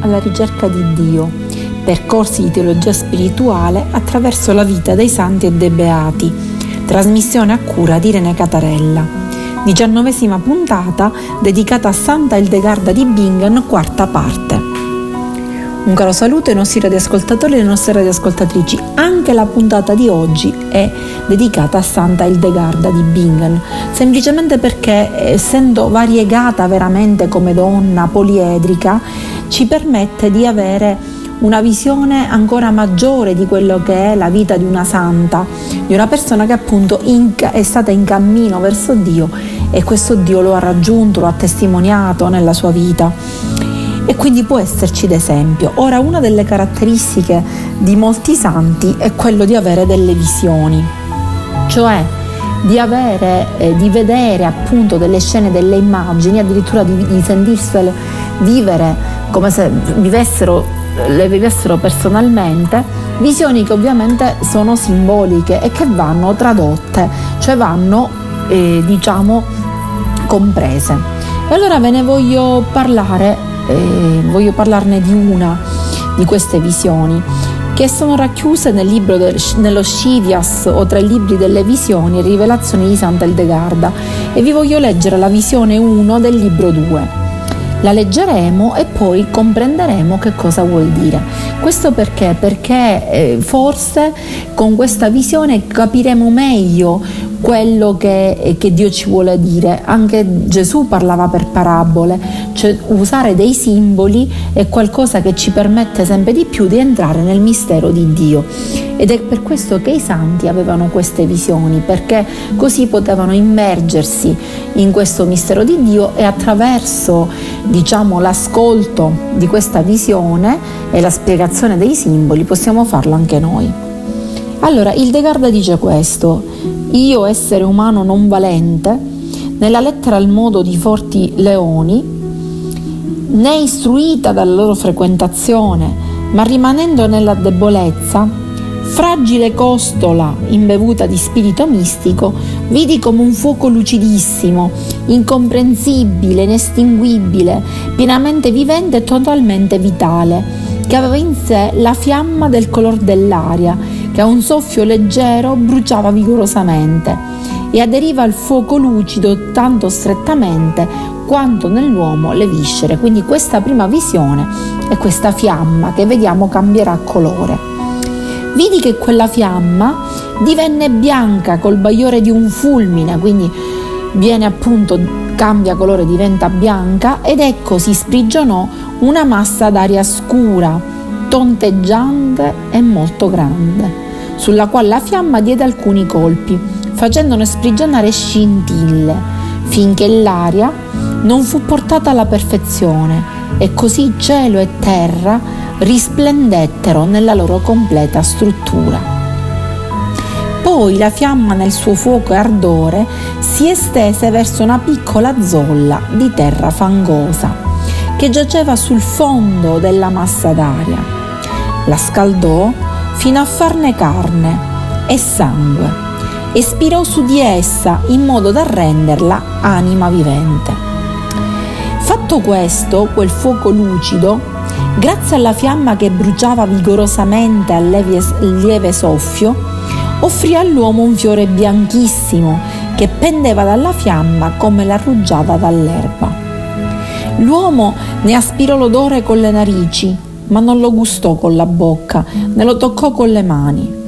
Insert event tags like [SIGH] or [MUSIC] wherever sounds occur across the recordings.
alla ricerca di Dio, percorsi di teologia spirituale attraverso la vita dei santi e dei beati, trasmissione a cura di Irene Catarella. Diciannovesima puntata dedicata a Santa Ildegarda di Bingen, quarta parte. Un caro saluto ai nostri radioascoltatori e alle nostre radioascoltatrici. Anche la puntata di oggi è dedicata a Santa Ildegarda di Bingen, semplicemente perché essendo variegata veramente come donna poliedrica, ci permette di avere una visione ancora maggiore di quello che è la vita di una santa, di una persona che appunto è stata in cammino verso Dio e questo Dio lo ha raggiunto, lo ha testimoniato nella sua vita e quindi può esserci d'esempio. Ora, una delle caratteristiche di molti santi è quello di avere delle visioni, cioè di avere, eh, di vedere appunto delle scene, delle immagini, addirittura di, di sentirsele vivere come se vivessero, le vivessero personalmente, visioni che ovviamente sono simboliche e che vanno tradotte, cioè vanno eh, diciamo comprese. E allora ve ne voglio parlare eh, voglio parlarne di una di queste visioni che sono racchiuse nel libro del, nello Scivias o tra i libri delle visioni e rivelazioni di Santa Eldegarda e vi voglio leggere la visione 1 del libro 2. La leggeremo e poi comprenderemo che cosa vuol dire. Questo perché? Perché eh, forse con questa visione capiremo meglio quello che, che, Dio ci vuole dire. Anche Gesù parlava per parabole, cioè usare dei simboli è qualcosa che ci permette sempre di più di entrare nel mistero di Dio. Ed è per questo che i santi avevano queste visioni, perché così potevano immergersi in questo mistero di Dio e attraverso diciamo, l'ascolto di questa visione e la spiegazione dei simboli possiamo farlo anche noi. Allora, Hildegarda dice questo, io essere umano non valente, nella lettera al modo di forti leoni, né istruita dalla loro frequentazione, ma rimanendo nella debolezza, fragile costola imbevuta di spirito mistico, vidi come un fuoco lucidissimo, incomprensibile, inestinguibile, pienamente vivente e totalmente vitale, che aveva in sé la fiamma del color dell'aria, che a un soffio leggero bruciava vigorosamente e aderiva al fuoco lucido tanto strettamente quanto nell'uomo le viscere. Quindi questa prima visione è questa fiamma che vediamo cambierà colore. Vidi che quella fiamma divenne bianca col bagliore di un fulmine, quindi viene appunto, cambia colore, diventa bianca ed ecco si sprigionò una massa d'aria scura, tonteggiante e molto grande sulla quale la fiamma diede alcuni colpi, facendone sprigionare scintille, finché l'aria non fu portata alla perfezione e così cielo e terra risplendettero nella loro completa struttura. Poi la fiamma nel suo fuoco e ardore si estese verso una piccola zolla di terra fangosa che giaceva sul fondo della massa d'aria. La scaldò fino a farne carne e sangue e spirò su di essa in modo da renderla anima vivente. Fatto questo, quel fuoco lucido, grazie alla fiamma che bruciava vigorosamente al lieve, lieve soffio, offrì all'uomo un fiore bianchissimo che pendeva dalla fiamma come la rugiada dall'erba. L'uomo ne aspirò l'odore con le narici ma non lo gustò con la bocca, ne lo toccò con le mani.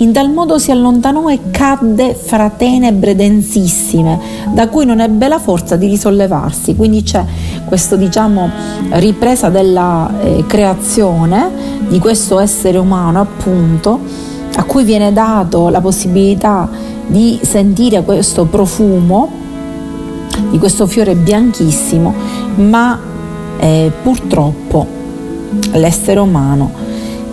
In tal modo si allontanò e cadde fra tenebre densissime, da cui non ebbe la forza di risollevarsi. Quindi c'è questa diciamo, ripresa della eh, creazione di questo essere umano, appunto, a cui viene dato la possibilità di sentire questo profumo di questo fiore bianchissimo, ma eh, purtroppo l'essere umano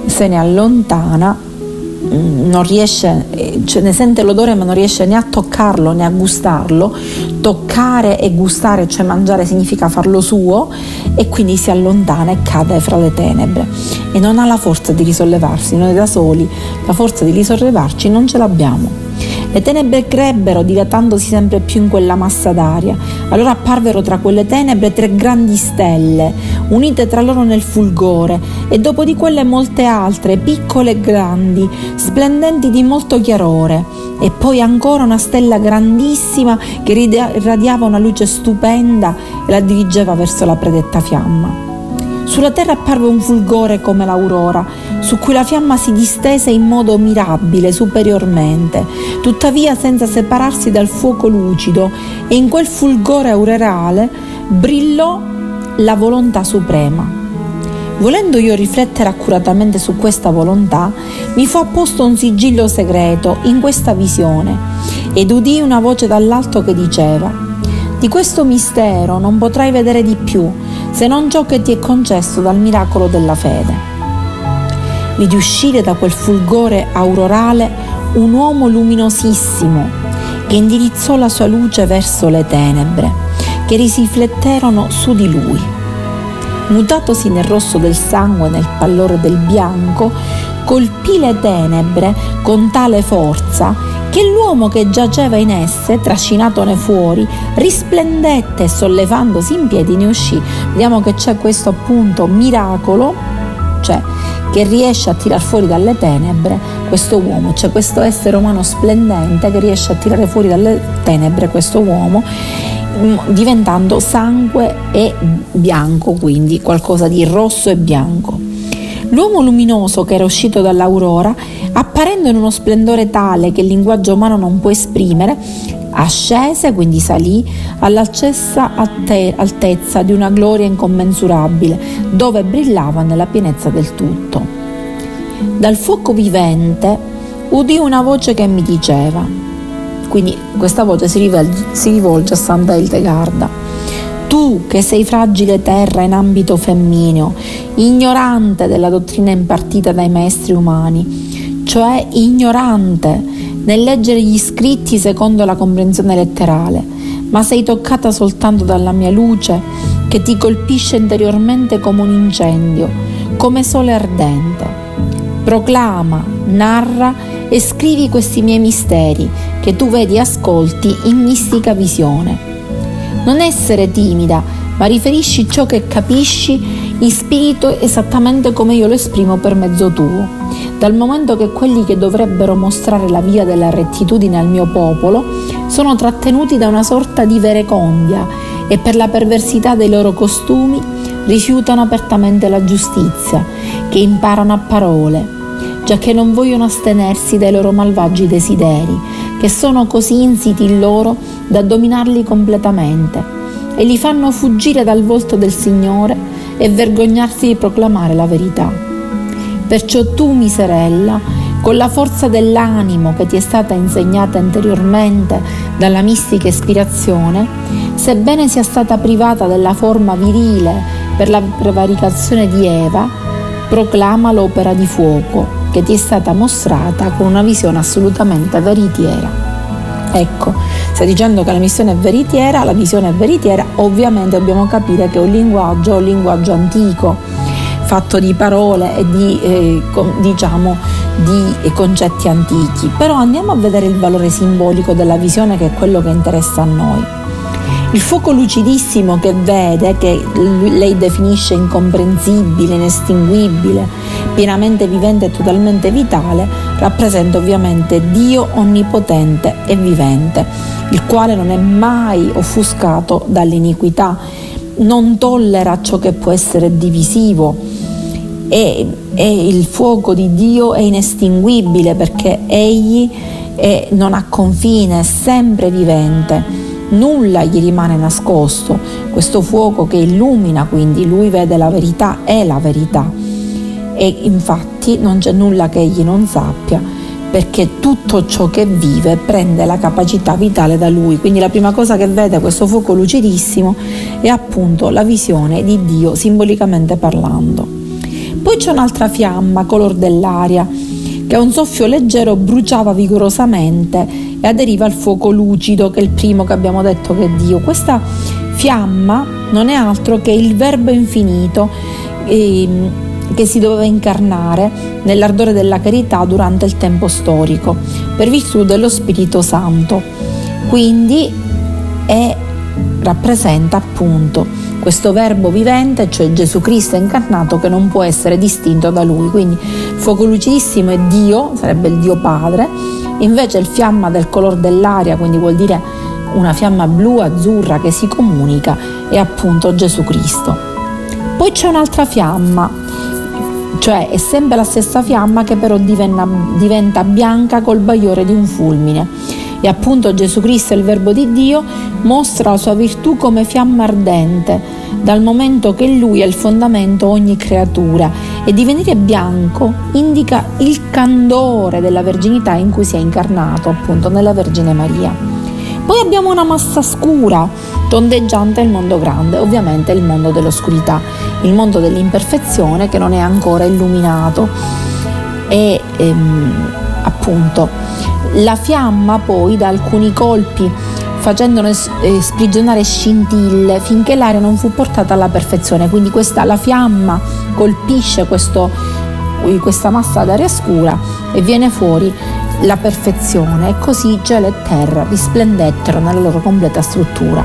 se ne allontana, mm, non riesce, cioè ne sente l'odore ma non riesce né a toccarlo né a gustarlo, toccare e gustare, cioè mangiare significa farlo suo e quindi si allontana e cade fra le tenebre e non ha la forza di risollevarsi, noi da soli la forza di risollevarci non ce l'abbiamo. Le tenebre crebbero dilatandosi sempre più in quella massa d'aria. Allora apparvero tra quelle tenebre tre grandi stelle, unite tra loro nel fulgore, e dopo di quelle molte altre, piccole e grandi, splendenti di molto chiarore, e poi ancora una stella grandissima che irradiava una luce stupenda e la dirigeva verso la predetta fiamma. Sulla terra apparve un fulgore come l'aurora, su cui la fiamma si distese in modo mirabile, superiormente, tuttavia senza separarsi dal fuoco lucido, e in quel fulgore aurorale brillò la volontà suprema. Volendo io riflettere accuratamente su questa volontà, mi fu apposto un sigillo segreto in questa visione ed udii una voce dall'alto che diceva, di questo mistero non potrai vedere di più se non ciò che ti è concesso dal miracolo della fede. Vidi uscire da quel fulgore aurorale un uomo luminosissimo che indirizzò la sua luce verso le tenebre che risifletterono su di lui. Mutatosi nel rosso del sangue e nel pallore del bianco, colpì le tenebre con tale forza che l'uomo che giaceva in esse, trascinatone fuori, risplendette e sollevandosi in piedi ne uscì. Vediamo che c'è questo appunto miracolo, cioè che riesce a tirar fuori dalle tenebre questo uomo, cioè questo essere umano splendente che riesce a tirare fuori dalle tenebre questo uomo diventando sangue e bianco, quindi qualcosa di rosso e bianco. L'uomo luminoso che era uscito dall'aurora, apparendo in uno splendore tale che il linguaggio umano non può esprimere, ascese, quindi salì, all'altezza altezza di una gloria incommensurabile, dove brillava nella pienezza del tutto. Dal fuoco vivente udì una voce che mi diceva, quindi questa voce si rivolge, si rivolge a Santa Hildegarda, tu che sei fragile terra in ambito femmineo, ignorante della dottrina impartita dai maestri umani, cioè ignorante nel leggere gli scritti secondo la comprensione letterale, ma sei toccata soltanto dalla mia luce che ti colpisce interiormente come un incendio, come sole ardente. Proclama, narra e scrivi questi miei misteri che tu vedi e ascolti in mistica visione non essere timida, ma riferisci ciò che capisci in spirito esattamente come io lo esprimo per mezzo tuo. Dal momento che quelli che dovrebbero mostrare la via della rettitudine al mio popolo sono trattenuti da una sorta di verecondia e per la perversità dei loro costumi rifiutano apertamente la giustizia, che imparano a parole, già che non vogliono astenersi dai loro malvagi desideri, che sono così insiti in loro da dominarli completamente e li fanno fuggire dal volto del Signore e vergognarsi di proclamare la verità. Perciò tu, miserella, con la forza dell'animo che ti è stata insegnata anteriormente dalla mistica ispirazione, sebbene sia stata privata della forma virile per la prevaricazione di Eva, proclama l'opera di fuoco che ti è stata mostrata con una visione assolutamente veritiera. Ecco, stai dicendo che la missione è veritiera, la visione è veritiera, ovviamente dobbiamo capire che è un linguaggio, un linguaggio antico, fatto di parole e di, eh, diciamo, di concetti antichi. Però andiamo a vedere il valore simbolico della visione che è quello che interessa a noi. Il fuoco lucidissimo che vede, che lei definisce incomprensibile, inestinguibile, pienamente vivente e totalmente vitale, rappresenta ovviamente Dio onnipotente e vivente, il quale non è mai offuscato dall'iniquità, non tollera ciò che può essere divisivo. E, e il fuoco di Dio è inestinguibile perché egli è, non ha confine, è sempre vivente nulla gli rimane nascosto, questo fuoco che illumina quindi, lui vede la verità, è la verità e infatti non c'è nulla che egli non sappia perché tutto ciò che vive prende la capacità vitale da lui. Quindi la prima cosa che vede questo fuoco lucidissimo è appunto la visione di Dio simbolicamente parlando. Poi c'è un'altra fiamma, color dell'aria, che a un soffio leggero bruciava vigorosamente e aderiva al fuoco lucido, che è il primo che abbiamo detto che è Dio. Questa fiamma non è altro che il Verbo infinito eh, che si doveva incarnare nell'ardore della carità durante il tempo storico, per virtù dello Spirito Santo. Quindi è rappresenta appunto questo verbo vivente, cioè Gesù Cristo incarnato che non può essere distinto da lui. Quindi fuoco lucidissimo è Dio, sarebbe il Dio Padre, invece il fiamma del colore dell'aria, quindi vuol dire una fiamma blu azzurra che si comunica, è appunto Gesù Cristo. Poi c'è un'altra fiamma, cioè è sempre la stessa fiamma che però diventa, diventa bianca col bagliore di un fulmine e appunto Gesù Cristo, il Verbo di Dio, mostra la sua virtù come fiamma ardente, dal momento che Lui è il fondamento ogni creatura e divenire bianco indica il candore della verginità in cui si è incarnato, appunto nella Vergine Maria. Poi abbiamo una massa scura, tondeggiante il mondo grande, ovviamente il mondo dell'oscurità, il mondo dell'imperfezione che non è ancora illuminato e ehm, appunto la fiamma poi da alcuni colpi facendone sprigionare scintille finché l'aria non fu portata alla perfezione. Quindi questa, la fiamma colpisce questo, questa massa d'aria scura e viene fuori la perfezione e così cielo e terra risplendettero nella loro completa struttura.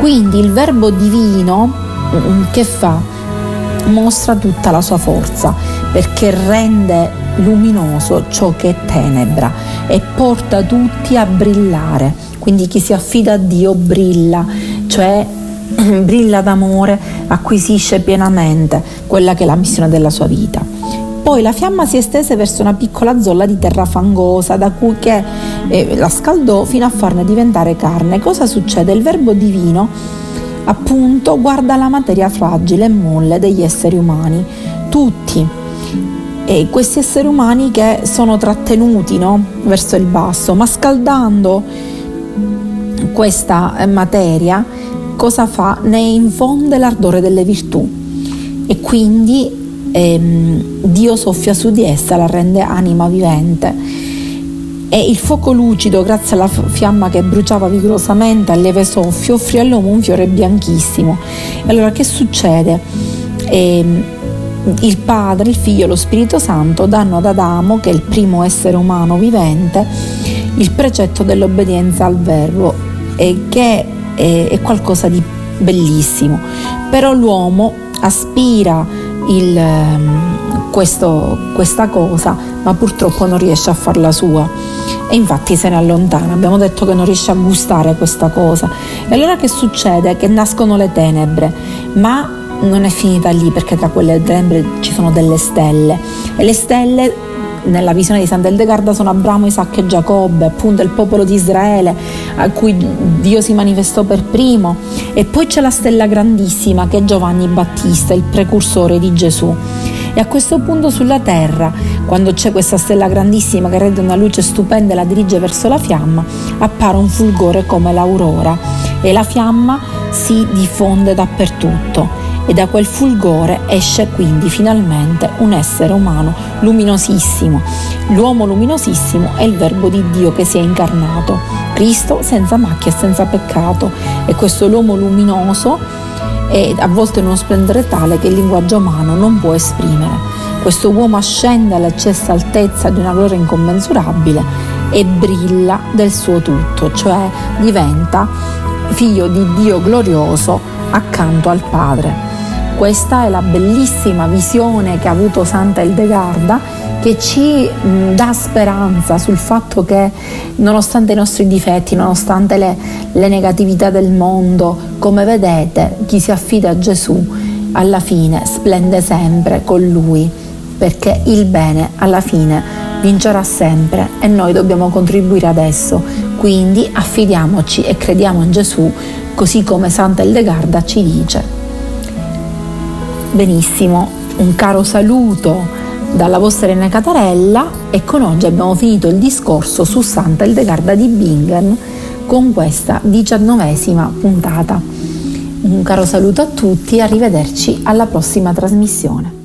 Quindi il verbo divino mm, che fa? Mostra tutta la sua forza perché rende luminoso ciò che è tenebra e porta tutti a brillare. Quindi chi si affida a Dio brilla, cioè [CLEARS THROAT] brilla d'amore, acquisisce pienamente quella che è la missione della sua vita. Poi la fiamma si estese verso una piccola zolla di terra fangosa da cui che, eh, la scaldò fino a farne diventare carne. Cosa succede? Il verbo divino appunto guarda la materia fragile e molle degli esseri umani, tutti e questi esseri umani che sono trattenuti no? verso il basso, ma scaldando questa eh, materia, cosa fa? Ne infonde l'ardore delle virtù e quindi ehm, Dio soffia su di essa, la rende anima vivente. E il fuoco lucido, grazie alla fiamma che bruciava vigorosamente al lieve soffio, offrì all'uomo un fiore bianchissimo. Allora che succede? Ehm, il Padre, il Figlio e lo Spirito Santo danno ad Adamo, che è il primo essere umano vivente, il precetto dell'obbedienza al Verbo, e che è, è qualcosa di bellissimo. Però l'uomo aspira il, ehm, questo, questa cosa, ma purtroppo non riesce a farla sua. E infatti se ne allontana. Abbiamo detto che non riesce a gustare questa cosa. E allora che succede? Che nascono le tenebre, ma non è finita lì perché tra quelle tenebre ci sono delle stelle e le stelle nella visione di Sant'Eldegarda sono Abramo, Isacco e Giacobbe, appunto il popolo di Israele a cui Dio si manifestò per primo. E poi c'è la stella grandissima che è Giovanni Battista, il precursore di Gesù. E a questo punto sulla terra, quando c'è questa stella grandissima che rende una luce stupenda e la dirige verso la fiamma, appare un fulgore come l'aurora. E la fiamma si diffonde dappertutto e da quel fulgore esce quindi finalmente un essere umano luminosissimo. L'uomo luminosissimo è il Verbo di Dio che si è incarnato, Cristo senza macchia e senza peccato e questo l'uomo luminoso è avvolto in uno splendore tale che il linguaggio umano non può esprimere. Questo uomo ascende all'eccessa altezza di una gloria incommensurabile e brilla del suo tutto, cioè diventa figlio di Dio glorioso accanto al Padre. Questa è la bellissima visione che ha avuto Santa Eldegarda che ci dà speranza sul fatto che nonostante i nostri difetti, nonostante le, le negatività del mondo, come vedete chi si affida a Gesù alla fine splende sempre con Lui perché il bene alla fine vincerà sempre e noi dobbiamo contribuire adesso. Quindi affidiamoci e crediamo in Gesù così come Santa Eldegarda ci dice. Benissimo, un caro saluto dalla vostra Irene Catarella e con oggi abbiamo finito il discorso su Santa Eldegarda di Bingen con questa diciannovesima puntata. Un caro saluto a tutti e arrivederci alla prossima trasmissione.